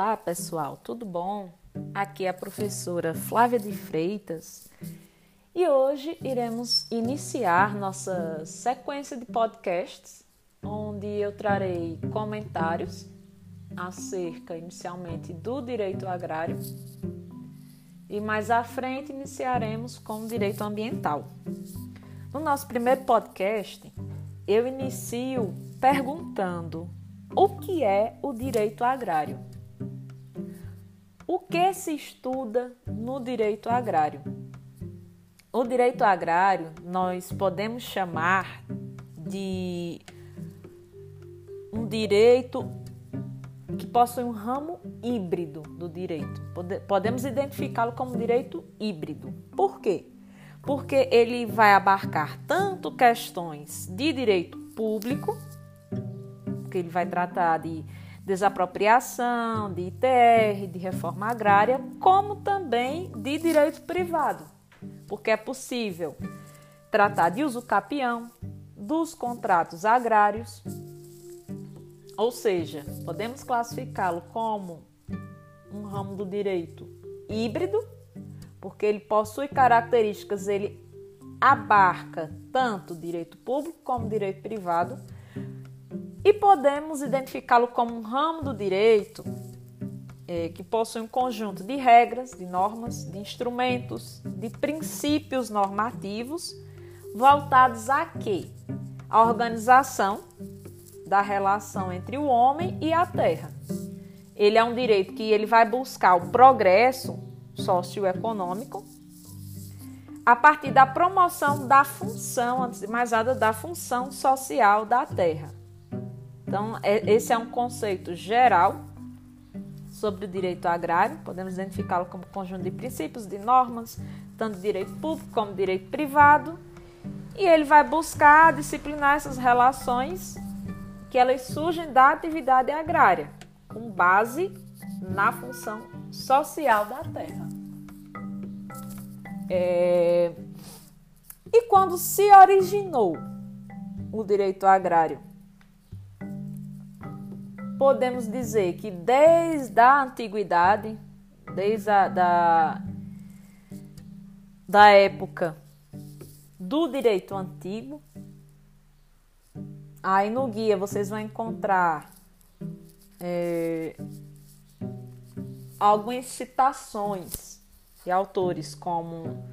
Olá, pessoal, tudo bom? Aqui é a professora Flávia de Freitas e hoje iremos iniciar nossa sequência de podcasts, onde eu trarei comentários acerca inicialmente do direito agrário e mais à frente iniciaremos com o direito ambiental. No nosso primeiro podcast, eu inicio perguntando o que é o direito agrário. O que se estuda no direito agrário? O direito agrário nós podemos chamar de um direito que possui um ramo híbrido do direito. Podemos identificá-lo como direito híbrido. Por quê? Porque ele vai abarcar tanto questões de direito público, que ele vai tratar de desapropriação, de ITR, de reforma agrária, como também de direito privado, porque é possível tratar de uso capião, dos contratos agrários, ou seja, podemos classificá-lo como um ramo do direito híbrido, porque ele possui características, ele abarca tanto direito público como direito privado e podemos identificá-lo como um ramo do direito é, que possui um conjunto de regras, de normas, de instrumentos, de princípios normativos voltados a quê? A organização da relação entre o homem e a terra. Ele é um direito que ele vai buscar o progresso socioeconômico a partir da promoção da função, antes de mais nada, da função social da terra. Então, é, esse é um conceito geral sobre o direito agrário, podemos identificá-lo como conjunto de princípios, de normas, tanto direito público como direito privado, e ele vai buscar disciplinar essas relações que elas surgem da atividade agrária, com base na função social da terra. É... E quando se originou o direito agrário? Podemos dizer que desde a antiguidade, desde a da, da época do direito antigo, aí no guia vocês vão encontrar é, algumas citações de autores como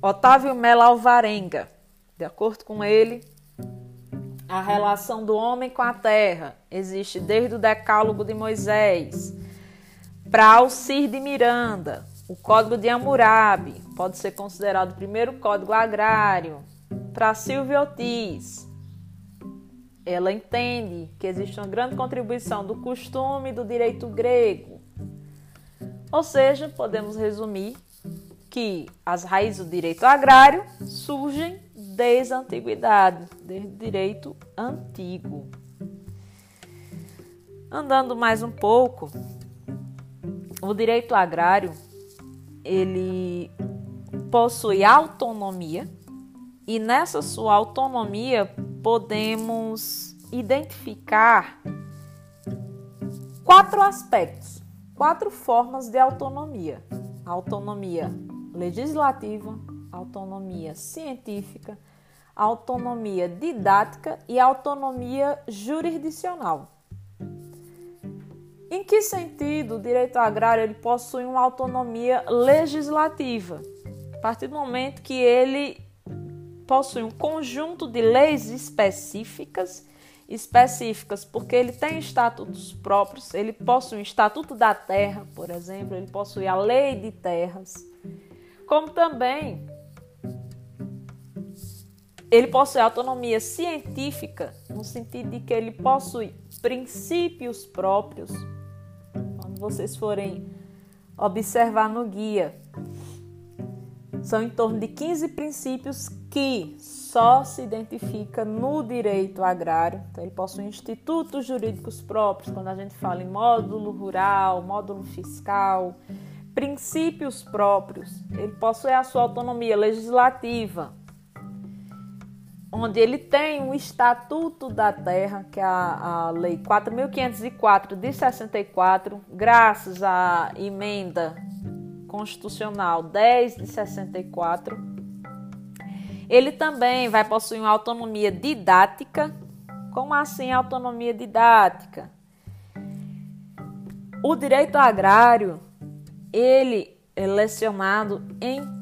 Otávio Melo Alvarenga. De acordo com ele, a relação do homem com a terra existe desde o Decálogo de Moisés para Alcir de Miranda, o Código de Hammurabi, pode ser considerado o primeiro código agrário, para Silvia Ortiz. Ela entende que existe uma grande contribuição do costume do direito grego. Ou seja, podemos resumir que as raízes do direito agrário surgem desde a antiguidade, desde o direito antigo. Andando mais um pouco, o direito agrário ele possui autonomia e nessa sua autonomia podemos identificar quatro aspectos, quatro formas de autonomia: autonomia legislativa, autonomia científica, autonomia didática e autonomia jurisdicional. Em que sentido o direito agrário ele possui uma autonomia legislativa? A partir do momento que ele possui um conjunto de leis específicas, específicas porque ele tem estatutos próprios, ele possui o Estatuto da Terra, por exemplo, ele possui a Lei de Terras, como também ele possui autonomia científica, no sentido de que ele possui princípios próprios. Quando vocês forem observar no guia, são em torno de 15 princípios que só se identifica no direito agrário. Então, ele possui institutos jurídicos próprios, quando a gente fala em módulo rural, módulo fiscal, princípios próprios. Ele possui a sua autonomia legislativa, onde ele tem o Estatuto da Terra, que é a, a Lei 4.504 de 64, graças à emenda constitucional 10 de 64. Ele também vai possuir uma autonomia didática. Como assim autonomia didática? O direito agrário, ele é lecionado em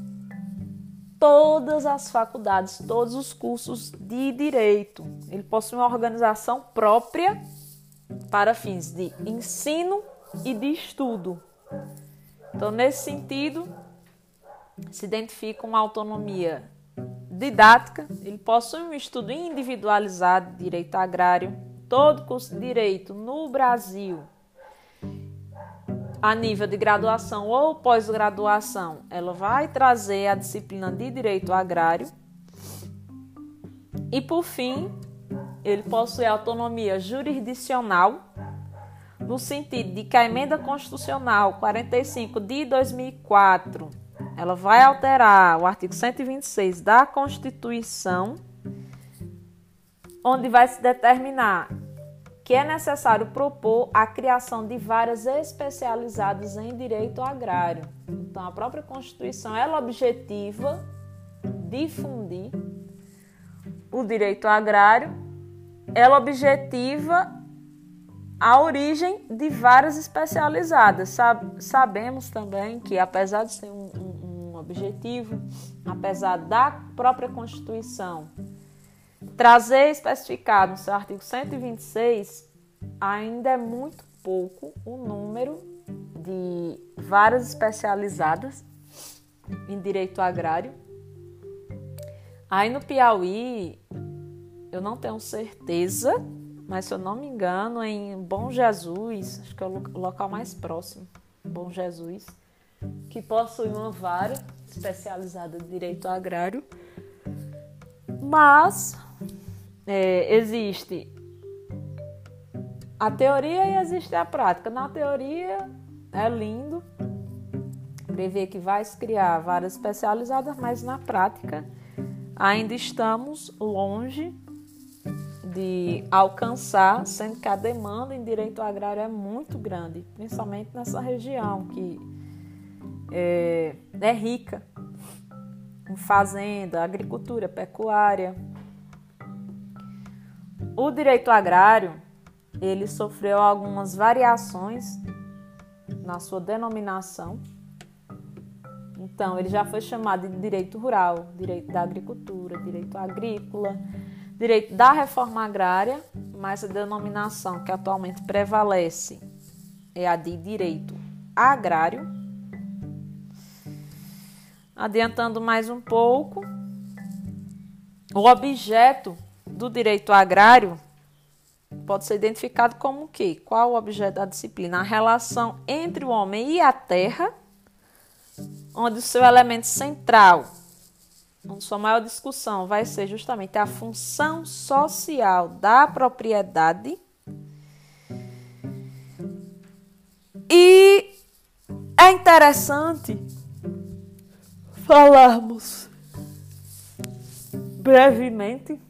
todas as faculdades, todos os cursos de direito. Ele possui uma organização própria para fins de ensino e de estudo. Então, nesse sentido, se identifica uma autonomia didática, ele possui um estudo individualizado de direito agrário, todo curso de direito no Brasil, a nível de graduação ou pós-graduação, ela vai trazer a disciplina de direito agrário. E por fim, ele possui autonomia jurisdicional no sentido de que a emenda constitucional 45 de 2004, ela vai alterar o artigo 126 da Constituição, onde vai se determinar que é necessário propor a criação de varas especializadas em direito agrário. Então, a própria Constituição ela objetiva difundir o direito agrário, ela objetiva a origem de varas especializadas. sabemos também que, apesar de ser um, um, um objetivo, apesar da própria Constituição trazer especificado no seu artigo 126, ainda é muito pouco o número de varas especializadas em direito agrário. Aí no Piauí, eu não tenho certeza mas se eu não me engano, em Bom Jesus, acho que é o local mais próximo, Bom Jesus, que possui uma vara especializada em direito agrário, mas é, existe a teoria e existe a prática. Na teoria é lindo, prevê que vai se criar varas especializadas, mas na prática ainda estamos longe de alcançar, sendo que a demanda em direito agrário é muito grande, principalmente nessa região que é, é rica em fazenda, agricultura, pecuária. O direito agrário ele sofreu algumas variações na sua denominação. Então, ele já foi chamado de direito rural, direito da agricultura, direito agrícola, direito da reforma agrária, mas a denominação que atualmente prevalece é a de direito agrário. Adiantando mais um pouco, o objeto do direito agrário pode ser identificado como o quê? Qual o objeto da disciplina? A relação entre o homem e a terra, onde o seu elemento central onde sua maior discussão vai ser justamente a função social da propriedade. E é interessante falarmos brevemente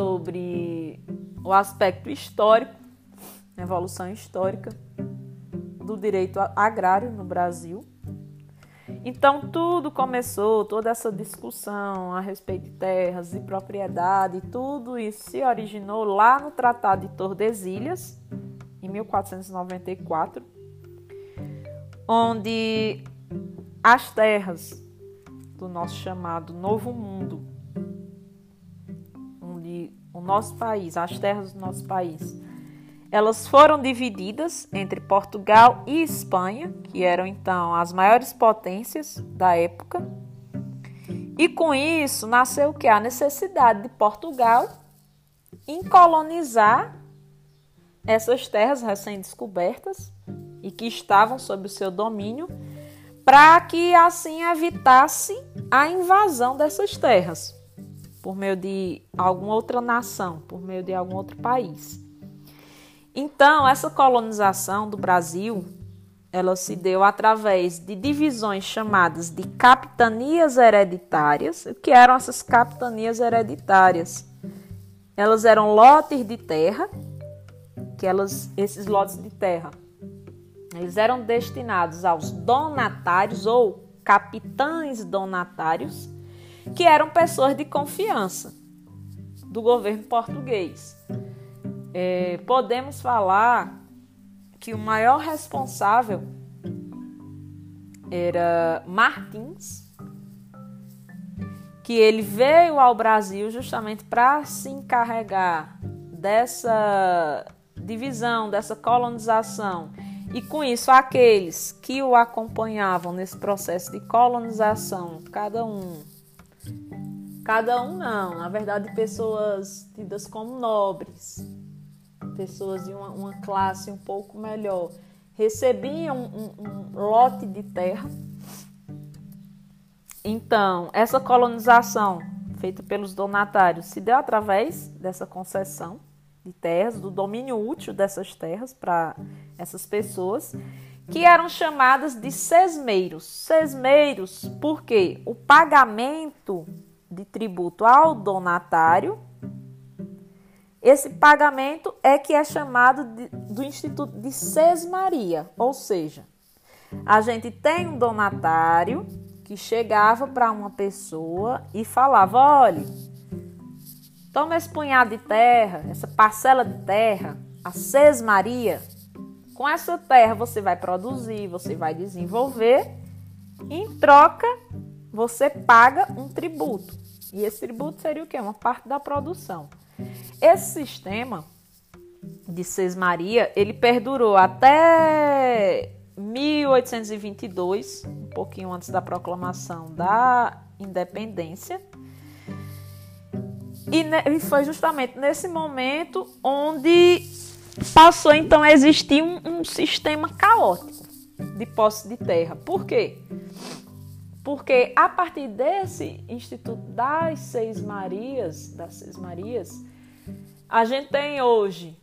sobre o aspecto histórico, a evolução histórica do direito agrário no Brasil. Então tudo começou, toda essa discussão a respeito de terras e propriedade, tudo isso se originou lá no Tratado de Tordesilhas, em 1494, onde as terras do nosso chamado Novo Mundo, nosso país, as terras do nosso país, elas foram divididas entre Portugal e Espanha, que eram então as maiores potências da época. E com isso nasceu que? A necessidade de Portugal em colonizar essas terras recém-descobertas e que estavam sob o seu domínio, para que assim evitasse a invasão dessas terras por meio de alguma outra nação, por meio de algum outro país. Então, essa colonização do Brasil, ela se deu através de divisões chamadas de capitanias hereditárias. O que eram essas capitanias hereditárias? Elas eram lotes de terra, que elas, esses lotes de terra, eles eram destinados aos donatários ou capitães donatários, que eram pessoas de confiança do governo português. É, podemos falar que o maior responsável era Martins, que ele veio ao Brasil justamente para se encarregar dessa divisão, dessa colonização. E com isso, aqueles que o acompanhavam nesse processo de colonização, cada um, cada um não, na verdade, pessoas tidas como nobres, pessoas de uma, uma classe um pouco melhor recebiam um, um, um lote de terra. Então, essa colonização feita pelos donatários se deu através dessa concessão de terras, do domínio útil dessas terras para essas pessoas, que eram chamadas de sesmeiros. Sesmeiros porque o pagamento de tributo ao donatário esse pagamento é que é chamado de, do Instituto de Sesmaria, ou seja, a gente tem um donatário que chegava para uma pessoa e falava: olha, toma esse punhado de terra, essa parcela de terra, a Sesmaria. Com essa terra você vai produzir, você vai desenvolver, em troca você paga um tributo. E esse tributo seria o quê? Uma parte da produção. Esse sistema de sesmaria, ele perdurou até 1822, um pouquinho antes da proclamação da independência. E foi justamente nesse momento onde passou então a existir um, um sistema caótico de posse de terra. Por quê? Porque a partir desse Instituto das Seis Marias, das Seis Marias, a gente tem hoje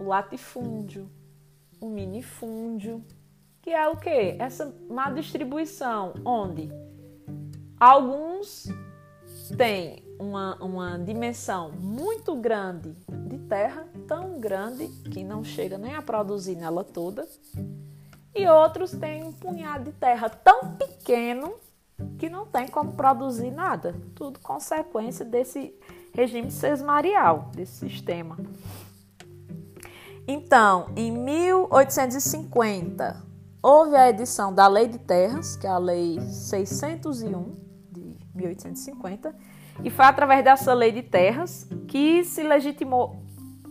o latifúndio, o minifúndio, que é o quê? Essa má distribuição, onde alguns têm uma, uma dimensão muito grande de terra, tão grande que não chega nem a produzir nela toda, e outros têm um punhado de terra tão pequeno que não tem como produzir nada. Tudo consequência desse regime sesmarial desse sistema. Então, em 1850, houve a edição da Lei de Terras, que é a Lei 601 de 1850, e foi através dessa Lei de Terras que se legitimou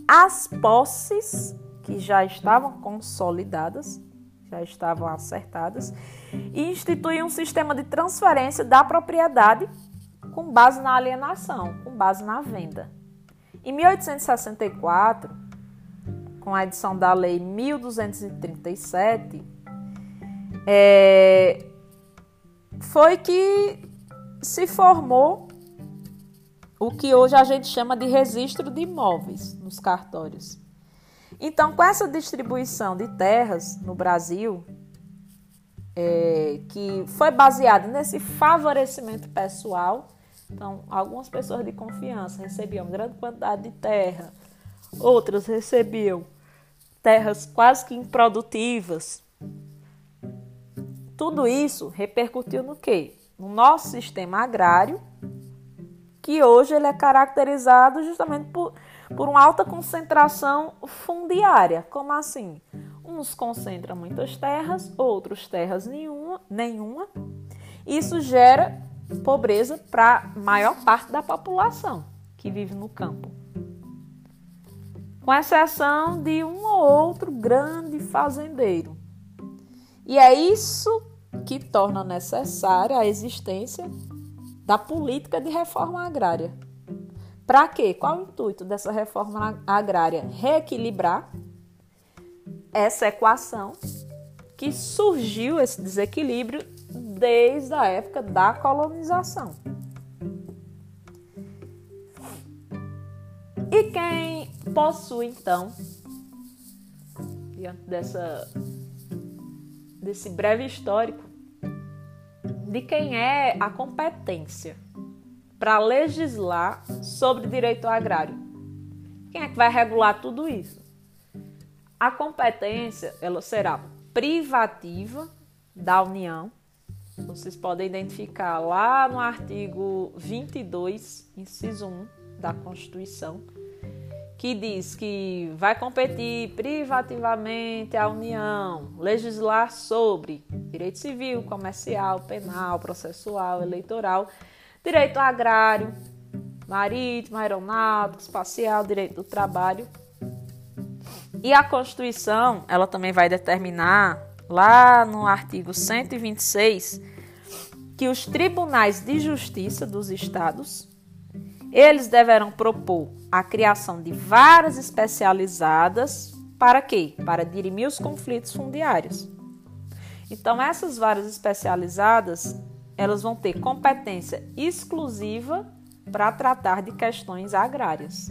as posses que já estavam consolidadas, já estavam acertadas, e instituiu um sistema de transferência da propriedade com base na alienação, com base na venda. Em 1864, com a edição da Lei 1237, é, foi que se formou o que hoje a gente chama de registro de imóveis nos cartórios. Então, com essa distribuição de terras no Brasil, é, que foi baseada nesse favorecimento pessoal então, algumas pessoas de confiança recebiam grande quantidade de terra, outras recebiam terras quase que improdutivas. Tudo isso repercutiu no quê? No nosso sistema agrário, que hoje ele é caracterizado justamente por, por uma alta concentração fundiária. Como assim? Uns concentram muitas terras, outros terras nenhuma, nenhuma. Isso gera pobreza para a maior parte da população que vive no campo. Com exceção de um ou outro grande fazendeiro. E é isso que torna necessária a existência da política de reforma agrária. Para quê? Qual o intuito dessa reforma agrária? Reequilibrar essa equação que surgiu esse desequilíbrio desde a época da colonização. E quem possui então, diante dessa desse breve histórico de quem é a competência para legislar sobre direito agrário. Quem é que vai regular tudo isso? A competência ela será privativa da União. Vocês podem identificar lá no artigo 22, inciso 1 da Constituição, que diz que vai competir privativamente a União legislar sobre direito civil, comercial, penal, processual, eleitoral, direito agrário, marítimo, aeronáutico, espacial, direito do trabalho. E a Constituição, ela também vai determinar lá no artigo 126 que os tribunais de justiça dos estados eles deverão propor a criação de varas especializadas para quê? Para dirimir os conflitos fundiários. Então essas varas especializadas, elas vão ter competência exclusiva para tratar de questões agrárias.